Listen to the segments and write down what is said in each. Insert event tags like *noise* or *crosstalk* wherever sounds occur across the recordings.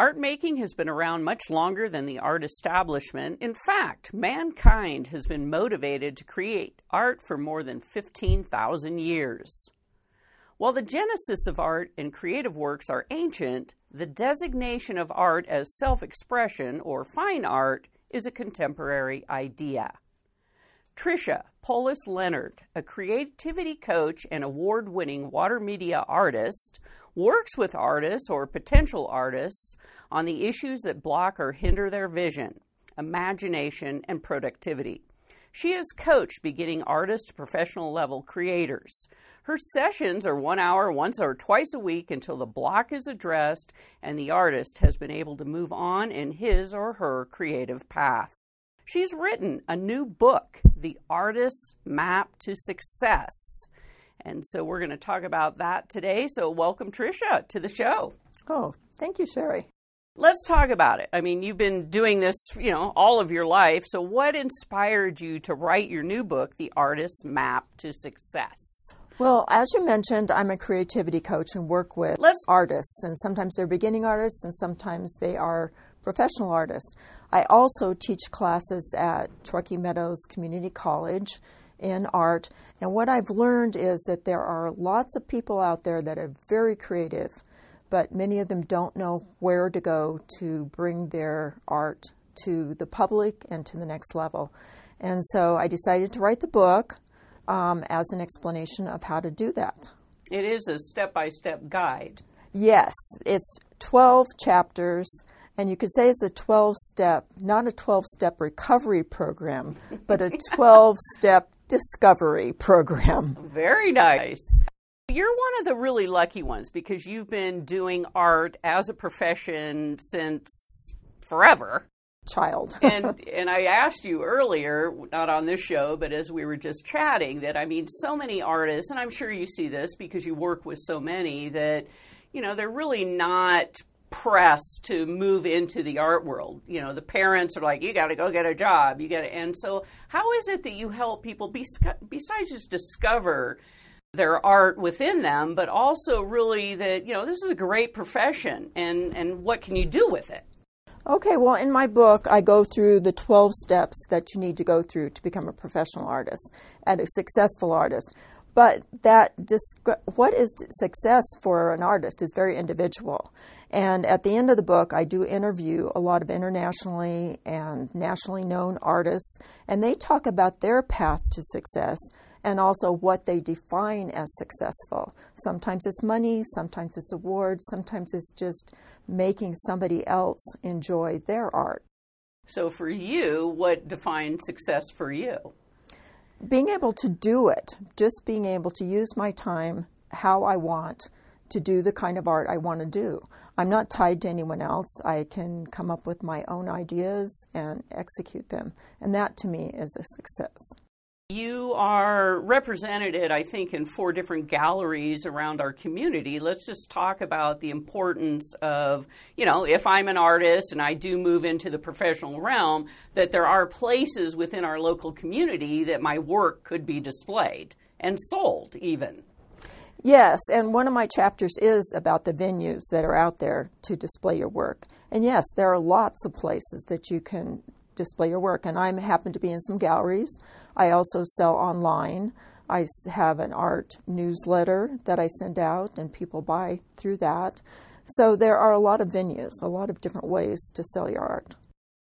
Art making has been around much longer than the art establishment. In fact, mankind has been motivated to create art for more than 15,000 years. While the genesis of art and creative works are ancient, the designation of art as self expression or fine art is a contemporary idea. Tricia Polis Leonard, a creativity coach and award winning water media artist, works with artists or potential artists on the issues that block or hinder their vision, imagination, and productivity. She has coached beginning artist professional level creators. Her sessions are one hour once or twice a week until the block is addressed and the artist has been able to move on in his or her creative path. She's written a new book, The Artist's Map to Success. And so we're going to talk about that today. So, welcome, Tricia, to the show. Oh, thank you, Sherry. Let's talk about it. I mean, you've been doing this, you know, all of your life. So, what inspired you to write your new book, The Artist's Map to Success? Well, as you mentioned, I'm a creativity coach and work with Let's... artists, and sometimes they're beginning artists, and sometimes they are professional artists. I also teach classes at Truckee Meadows Community College in art. And what I've learned is that there are lots of people out there that are very creative, but many of them don't know where to go to bring their art to the public and to the next level. And so I decided to write the book um, as an explanation of how to do that. It is a step by step guide. Yes, it's 12 chapters and you could say it's a 12 step, not a 12 step recovery program, but a *laughs* 12 step discovery program. Very nice. You're one of the really lucky ones because you've been doing art as a profession since forever. Child. *laughs* and and I asked you earlier, not on this show, but as we were just chatting, that I mean, so many artists, and I'm sure you see this because you work with so many that, you know, they're really not press to move into the art world. You know, the parents are like, you got to go get a job. You got to, and so how is it that you help people be, besides just discover their art within them, but also really that you know this is a great profession, and and what can you do with it? Okay, well, in my book, I go through the 12 steps that you need to go through to become a professional artist and a successful artist. But that what is success for an artist is very individual. And at the end of the book, I do interview a lot of internationally and nationally known artists, and they talk about their path to success and also what they define as successful. Sometimes it's money, sometimes it's awards, sometimes it's just making somebody else enjoy their art. So, for you, what defines success for you? Being able to do it, just being able to use my time how I want to do the kind of art I want to do. I'm not tied to anyone else. I can come up with my own ideas and execute them. And that to me is a success. You are represented, I think, in four different galleries around our community. Let's just talk about the importance of, you know, if I'm an artist and I do move into the professional realm, that there are places within our local community that my work could be displayed and sold, even. Yes, and one of my chapters is about the venues that are out there to display your work. And yes, there are lots of places that you can display your work. And I happen to be in some galleries. I also sell online. I have an art newsletter that I send out, and people buy through that. So there are a lot of venues, a lot of different ways to sell your art.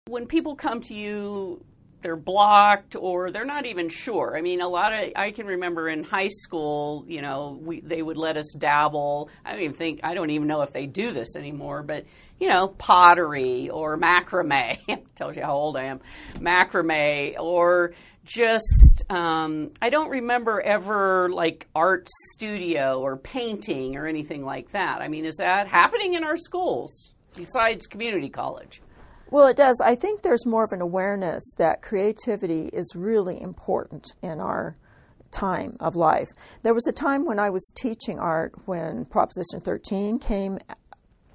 When people come to you they're blocked or they're not even sure. I mean, a lot of I can remember in high school, you know, we, they would let us dabble. I don't even think I don't even know if they do this anymore, but you know, pottery or macrame *laughs* tells you how old I am. Macrame or just um, I don't remember ever like art studio or painting or anything like that. I mean, is that happening in our schools besides community college? Well, it does. I think there's more of an awareness that creativity is really important in our time of life. There was a time when I was teaching art when Proposition 13 came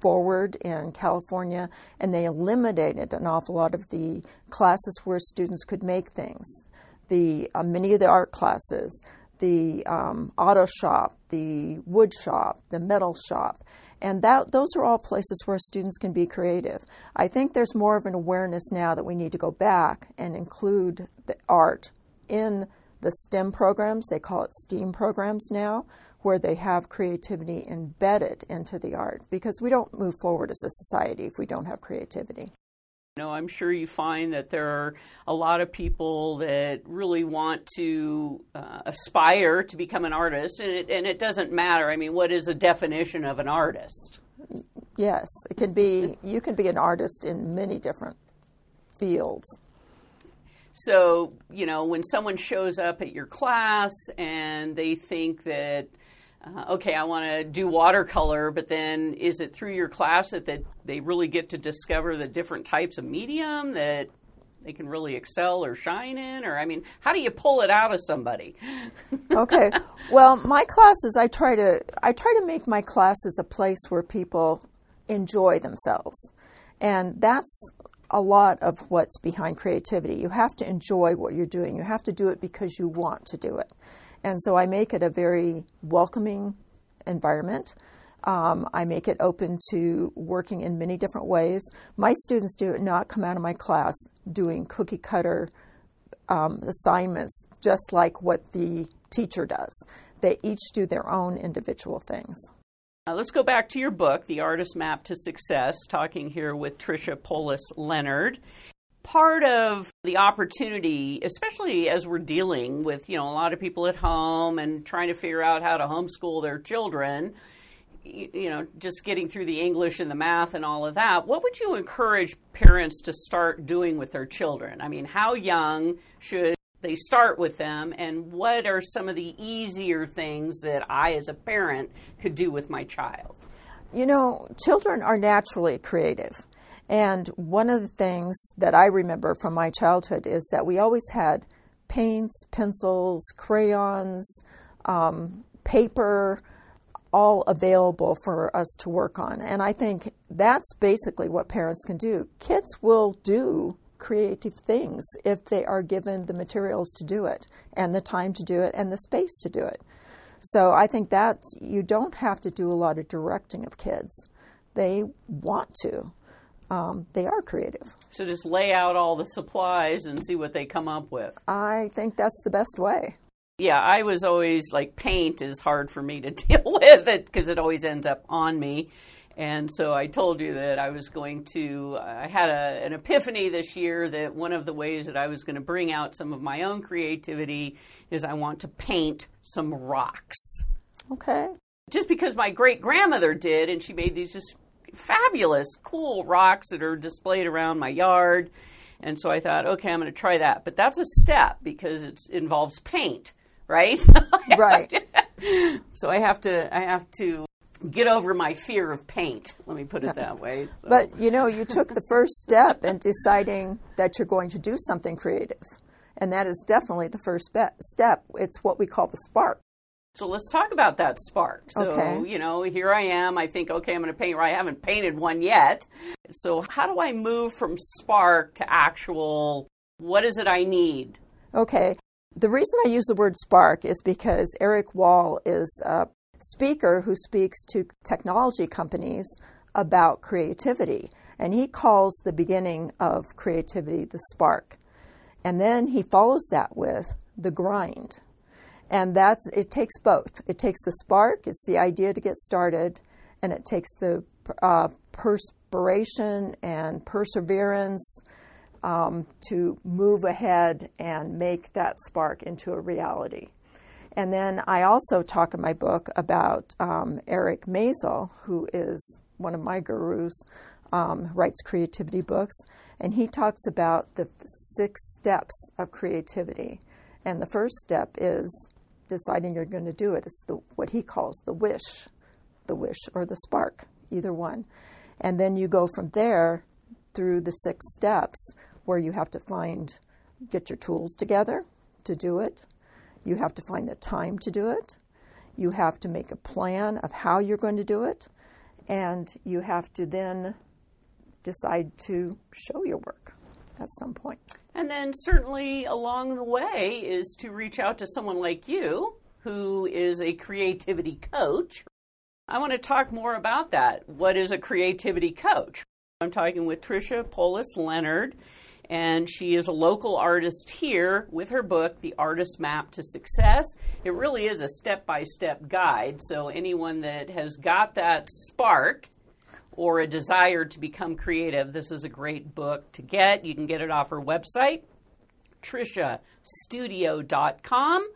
forward in California and they eliminated an awful lot of the classes where students could make things. The uh, many of the art classes, the um, auto shop, the wood shop, the metal shop and that, those are all places where students can be creative. I think there's more of an awareness now that we need to go back and include the art in the STEM programs. They call it STEAM programs now, where they have creativity embedded into the art because we don't move forward as a society if we don't have creativity. You know, I'm sure you find that there are a lot of people that really want to uh, aspire to become an artist, and it, and it doesn't matter. I mean, what is a definition of an artist? Yes, it can be. You can be an artist in many different fields. So, you know, when someone shows up at your class and they think that uh, okay, I want to do watercolor, but then is it through your class that, that they really get to discover the different types of medium that they can really excel or shine in? Or, I mean, how do you pull it out of somebody? *laughs* okay. Well, my classes, I try to, I try to make my classes a place where people enjoy themselves. And that's a lot of what's behind creativity. You have to enjoy what you're doing. You have to do it because you want to do it. And so I make it a very welcoming environment. Um, I make it open to working in many different ways. My students do not come out of my class doing cookie cutter um, assignments just like what the teacher does. They each do their own individual things. Uh, let's go back to your book, The Artist Map to Success, talking here with Tricia Polis Leonard part of the opportunity, especially as we're dealing with, you know, a lot of people at home and trying to figure out how to homeschool their children, you know, just getting through the English and the math and all of that, what would you encourage parents to start doing with their children? I mean, how young should they start with them, and what are some of the easier things that I, as a parent, could do with my child? You know, children are naturally creative. And one of the things that I remember from my childhood is that we always had paints, pencils, crayons, um, paper, all available for us to work on. And I think that's basically what parents can do. Kids will do creative things if they are given the materials to do it, and the time to do it, and the space to do it. So I think that you don't have to do a lot of directing of kids. They want to um, they are creative. So just lay out all the supplies and see what they come up with. I think that's the best way. Yeah, I was always like paint is hard for me to *laughs* deal with it because it always ends up on me. And so I told you that I was going to, I had a, an epiphany this year that one of the ways that I was going to bring out some of my own creativity is I want to paint some rocks. Okay. Just because my great grandmother did, and she made these just fabulous, cool rocks that are displayed around my yard. And so I thought, okay, I'm going to try that. But that's a step because it involves paint, right? *laughs* right. *laughs* so I have to, I have to get over my fear of paint. Let me put it that way. So. But you know, you took the first step in deciding that you're going to do something creative. And that is definitely the first step. It's what we call the spark. So let's talk about that spark. So, Okay. you know, here I am. I think, okay, I'm going to paint. I haven't painted one yet. So, how do I move from spark to actual, what is it I need? Okay. The reason I use the word spark is because Erik Wahl is a speaker who speaks to technology companies about creativity. And he calls the beginning of creativity the spark. And then he follows that with the grind. And that's it takes both. It takes the spark, it's the idea to get started, and it takes the uh, perspiration and perseverance um, to move ahead and make that spark into a reality. And then I also talk in my book about um, Eric Maisel, who is one of my gurus, um, writes creativity books, and he talks about the six steps of creativity. And the first step is deciding you're going to do it. It's the, what he calls the wish, the wish or the spark, either one. And then you go from there through the six steps where you have to find, get your tools together to do it. You have to find the time to do it. You have to make a plan of how you're going to do it. And you have to then decide to show your work at some point. And then, certainly, along the way, is to reach out to someone like you, who is a creativity coach. I want to talk more about that. What is a creativity coach? I'm talking with Tricia Polis Leonard, and she is a local artist here with her book, The Artist Map to Success. It really is a step by step guide, so anyone that has got that spark or a desire to become creative, this is a great book to get. You can get it off her website, triciastudio.com,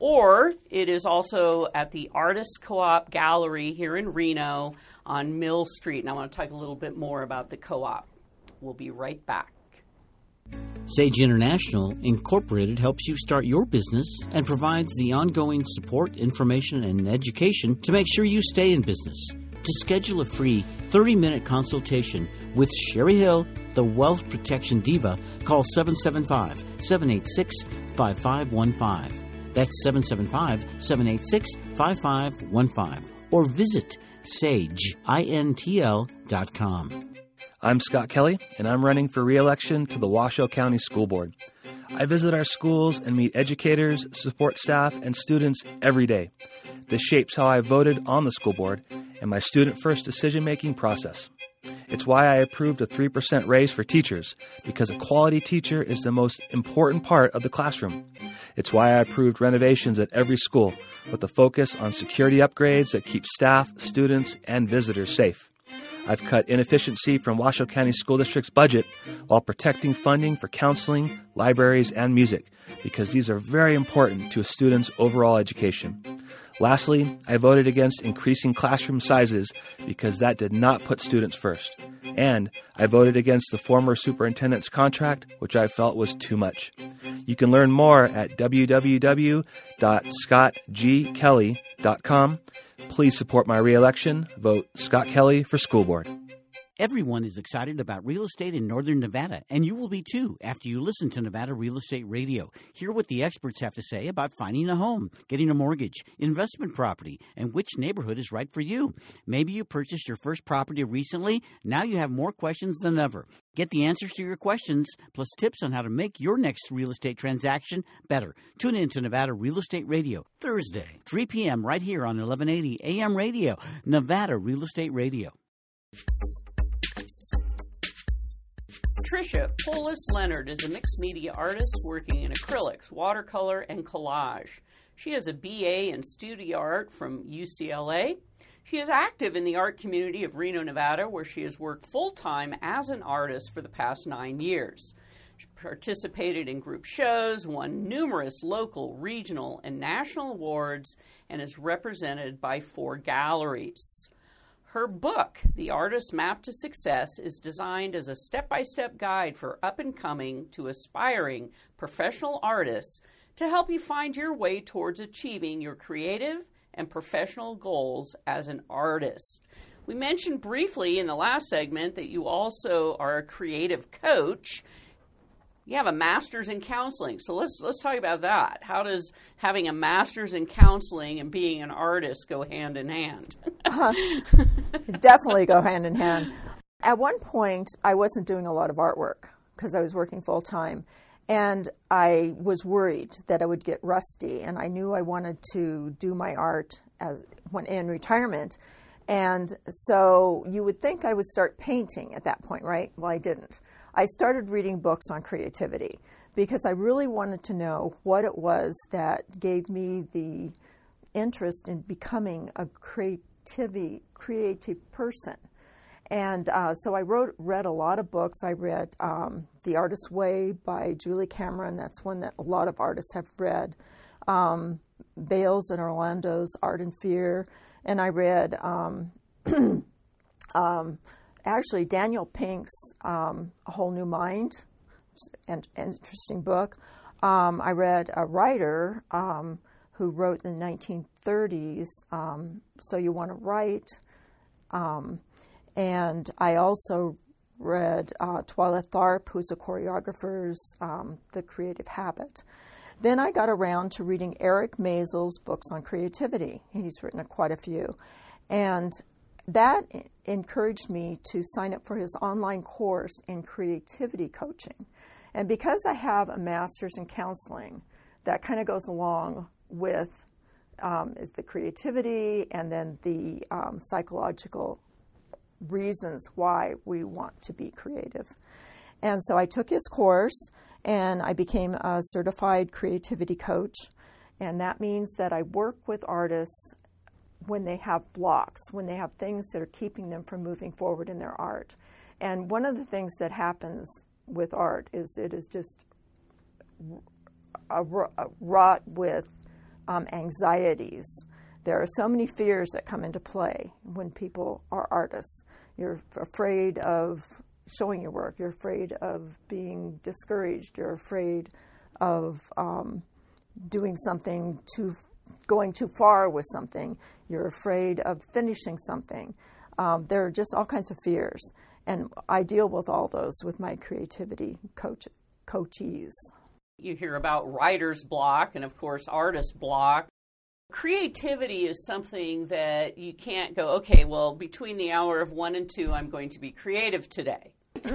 or it is also at the Artist Co op Gallery here in Reno on Mill Street. And I want to talk a little bit more about the co op. We'll be right back. Sage International Incorporated helps you start your business and provides the ongoing support, information, and education to make sure you stay in business. To schedule a free 30 minute consultation with Sherry Hill, the Wealth Protection Diva, call 775 786 5515. That's 775 786 5515. Or visit sageintl.com. I'm Scott Kelly, and I'm running for re election to the Washoe County School Board. I visit our schools and meet educators, support staff, and students every day. This shapes how I voted on the school board and my student first decision making process. It's why I approved a 3% raise for teachers, because a quality teacher is the most important part of the classroom. It's why I approved renovations at every school, with a focus on security upgrades that keep staff, students, and visitors safe. I've cut inefficiency from Washoe County School District's budget while protecting funding for counseling, libraries, and music because these are very important to a student's overall education. Lastly, I voted against increasing classroom sizes because that did not put students first. And I voted against the former superintendent's contract, which I felt was too much. You can learn more at www.scottgkelly.com. Please support my reelection. Vote Scott Kelly for school board. Everyone is excited about real estate in Northern Nevada, and you will be too after you listen to Nevada Real Estate Radio. Hear what the experts have to say about finding a home, getting a mortgage, investment property, and which neighborhood is right for you. Maybe you purchased your first property recently. Now you have more questions than ever. Get the answers to your questions, plus tips on how to make your next real estate transaction better. Tune in to Nevada Real Estate Radio, Thursday, 3 p.m., right here on 1180 AM Radio, Nevada Real Estate Radio. Tricia Polis Leonard is a mixed media artist working in acrylics, watercolor, and collage. She has a BA in studio art from UCLA. She is active in the art community of Reno, Nevada, where she has worked full time as an artist for the past nine years. She participated in group shows, won numerous local, regional, and national awards, and is represented by four galleries. Her book, The Artist's Map to Success, is designed as a step by step guide for up and coming to aspiring professional artists to help you find your way towards achieving your creative and professional goals as an artist. We mentioned briefly in the last segment that you also are a creative coach. You have a master's in counseling, so let's let's talk about that. How does having a master's in counseling and being an artist go hand in hand? uh, definitely go hand in hand. At one point, I wasn't doing a lot of artwork because I was working full time, and I was worried that I would get rusty. And I knew I wanted to do my art as when in retirement, and so you would think I would start painting at that point, right? Well, I didn't. I started reading books on creativity because I really wanted to know what it was that gave me the interest in becoming a creativity creative person. And uh, so I wrote, read a lot of books. I read um, The Artist's Way by Julie Cameron. That's one that a lot of artists have read. Um, Bayles and Orlando's Art and Fear. And I read um, *clears throat* um actually Daniel Pink's um, A Whole New Mind, an interesting book. Um, I read a writer um, who wrote in the 1930s, um, So You Want to Write. Um, and I also read uh, Twyla Tharp, who's a choreographer's um, The Creative Habit. Then I got around to reading Eric Maisel's books on creativity. He's written quite a few. And that encouraged me to sign up for his online course in creativity coaching. And because I have a master's in counseling, that kind of goes along with um, the creativity and then the um, psychological reasons why we want to be creative. And so I took his course and I became a certified creativity coach. And that means that I work with artists when they have blocks, when they have things that are keeping them from moving forward in their art. And one of the things that happens with art is it is just wrought with um, anxieties. There are so many fears that come into play when people are artists. You're afraid of showing your work. You're afraid of being discouraged. You're afraid of um, doing something too going too far with something. You're afraid of finishing something. Um, there are just all kinds of fears. And I deal with all those with my creativity coach, coachees. You hear about writer's block and, of course, artist block. Creativity is something that you can't go, okay, well, between the hour of one and two, I'm going to be creative today. *laughs*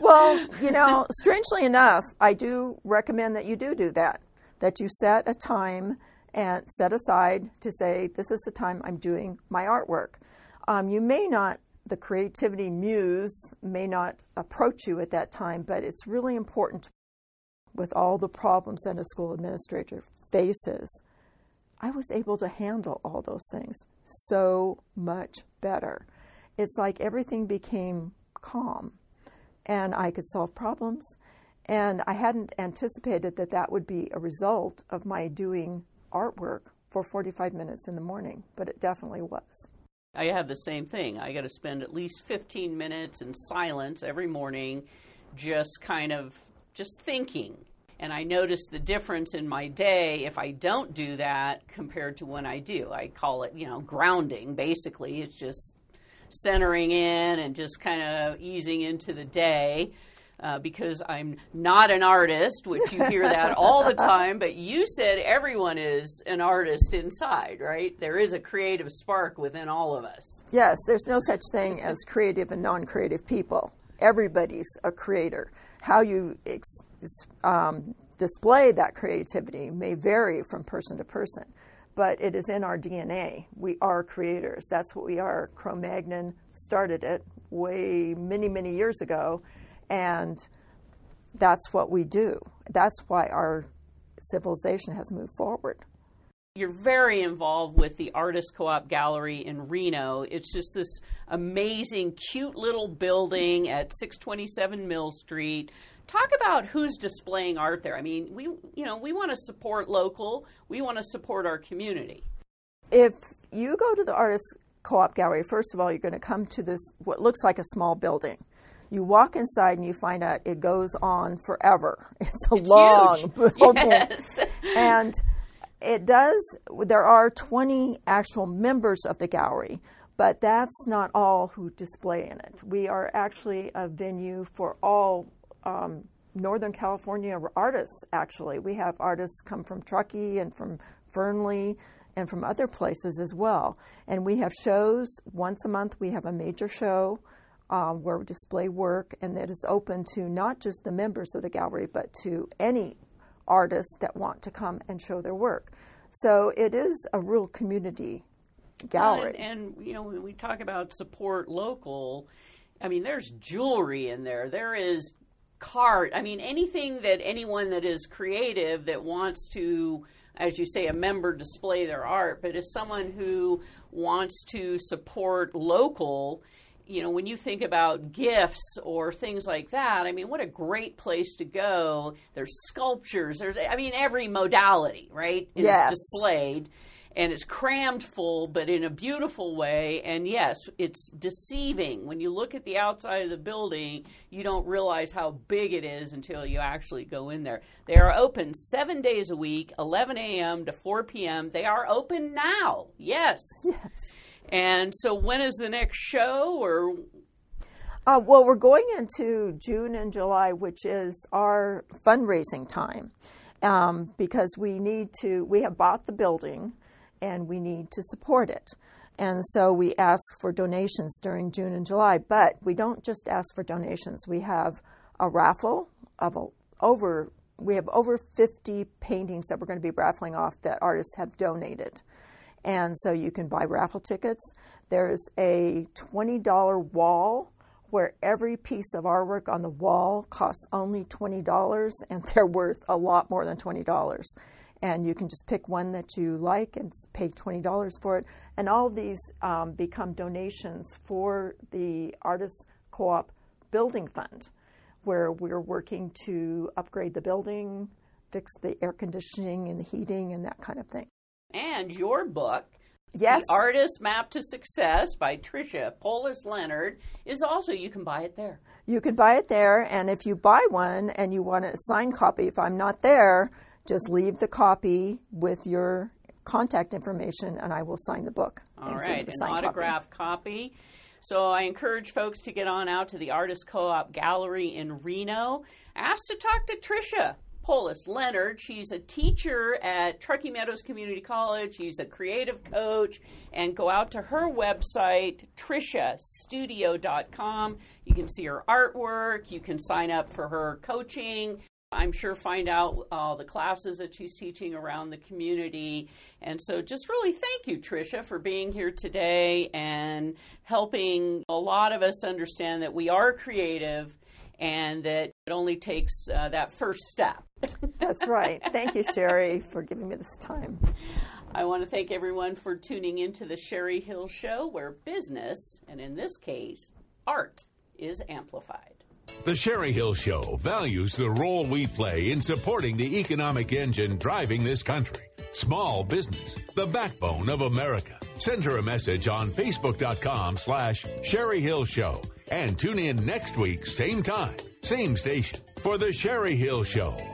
well, you know, strangely enough, I do recommend that you do do that, that you set a time and set aside to say, this is the time I'm doing my artwork. Um, you may not, the creativity muse may not approach you at that time, but it's really important with all the problems that a school administrator faces. I was able to handle all those things so much better. It's like everything became calm and I could solve problems. And I hadn't anticipated that that would be a result of my doing artwork for 45 minutes in the morning, but it definitely was. I have the same thing. I got to spend at least 15 minutes in silence every morning, just kind of just thinking. And I notice the difference in my day if I don't do that compared to when I do. I call it, you know, grounding. Basically, it's just centering in and just kind of easing into the day uh, because I'm not an artist, which you hear that all the *laughs* time, but you said everyone is an artist inside, right? There is a creative spark within all of us. Yes, there's no such thing as creative and non creative people. Everybody's a creator. How you ex- um, display that creativity may vary from person to person, but it is in our DNA. We are creators. That's what we are. Cro Magnon started it way many, many years ago and that's what we do. That's why our civilization has moved forward. You're very involved with the Artist Co op Gallery in Reno. It's just this amazing, cute little building at 627 Mill Street. Talk about who's displaying art there. I mean, we you know we want to support local. We want to support our community. If you go to the Artist Co-op Gallery, first of all, you're going to come to this what looks like a small building. You walk inside and you find out it goes on forever. *laughs* It's a it's long *laughs* building. Yes. and it does, there are 20 actual members of the gallery, but that's not all who display in it. We are actually a venue for all um, Northern California artists, actually. We have artists come from Truckee and from Fernley and from other places as well. And we have shows once a month. We have a major show um, where we display work, and that is open to not just the members of the gallery, but to any artists that want to come and show their work. So it is a real community gallery. and, and, you know, when we talk about support local, I mean, there's jewelry in there. There is cart. I mean, anything that anyone that is creative that wants to, as you say, a member display their art, but as someone who wants to support local, you know, when you think about gifts or things like that, I mean, what a great place to go. There's sculptures. There's, I mean, every modality, right, is Yes. displayed. And it's crammed full, but in a beautiful way. And yes, it's deceiving. When you look at the outside of the building, you don't realize how big it is until you actually go in there. They are open seven days a week, 11 a.m. to 4 p.m. They are open now. Yes. yes. And so, when is the next show? Or Uh, well, we're going into June and July, which is our fundraising time, um, because we need to. We have bought the building, and we need to support it, and so we ask for donations during June and July. But we don't just ask for donations. We have a raffle of a, over. We have over 50 paintings that we're going to be raffling off that artists have donated. And so you can buy raffle tickets. There's a $20 wall where every piece of artwork on the wall costs only $20 and *laughs* they're worth a lot more than $20. And you can just pick one that you like and pay $20 for it. And all of these um, become donations for the Artists Co op Building Fund, where we're working to upgrade the building, fix the air conditioning and the heating, and that kind of thing. And your book, Yes. The Artist Map to Success by Tricia Polis Leonard, is also you can buy it there. You can buy it there, and if you buy one and you want a signed copy, if I'm not there, just leave the copy with your contact information, and I will sign the book. All and send you right, an signed copy. autographed copy. So I encourage folks to get on out to the Artist Co-op Gallery in Reno. Ask to talk to Tricia Polis Leonard. She's a teacher at Truckee Meadows Community College. She's a creative coach. And go out to her website, triciastudio.com. You can see her artwork. You can sign up for her coaching. I'm sure find out all the classes that she's teaching around the community. And so just really thank you, Tricia, for being here today and helping a lot of us understand that we are creative and that it only takes uh, that first step. *laughs* That's right. Thank you, Sherry, for giving me this time. I want to thank everyone for tuning into the Sherry Hill Show, where business, and in this case, art, is amplified. The Sherry Hill Show values the role we play in supporting the economic engine driving this country. Small business, the backbone of America. Send her a message on Facebook.com slash Sherry Hill Show and tune in next week, same time, same station for The Sherry Hill Show.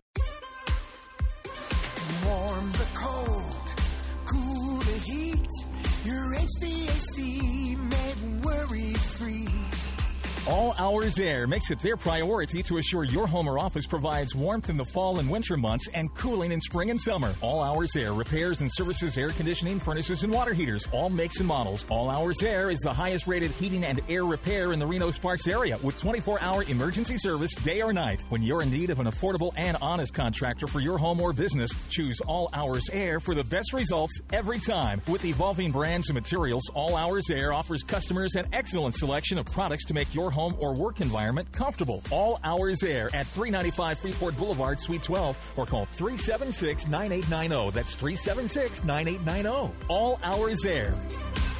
Hours Air makes it their priority to assure your home or office provides warmth in the fall and winter months and cooling in spring and summer. All Hours Air repairs and services air conditioning, furnaces, and water heaters, all makes and models. All Hours Air is the highest rated heating and air repair in the Reno Sparks area with 24 hour emergency service day or night. When you're in need of an affordable and honest contractor for your home or business, choose All Hours Air for the best results every time. With evolving brands and materials, All Hours Air offers customers an excellent selection of products to make your home or work environment comfortable. All Hours Air at 395 Freeport Boulevard, Suite 12, or call 376 9890. That's 376 9890. All Hours Air.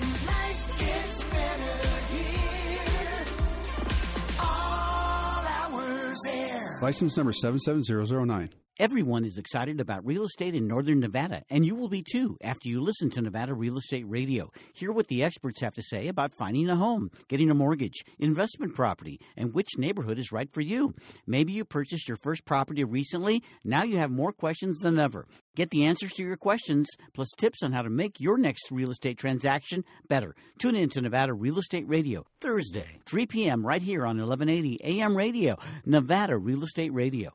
Life gets better here. All hours air. License number 77009. Everyone is excited about real estate in Northern Nevada, and you will be too after you listen to Nevada Real Estate Radio. Hear what the experts have to say about finding a home, getting a mortgage, investment property, and which neighborhood is right for you. Maybe you purchased your first property recently. Now you have more questions than ever. Get the answers to your questions, plus tips on how to make your next real estate transaction better. Tune in to Nevada Real Estate Radio, Thursday, 3 p.m., right here on 1180 AM Radio, Nevada Real Estate Radio.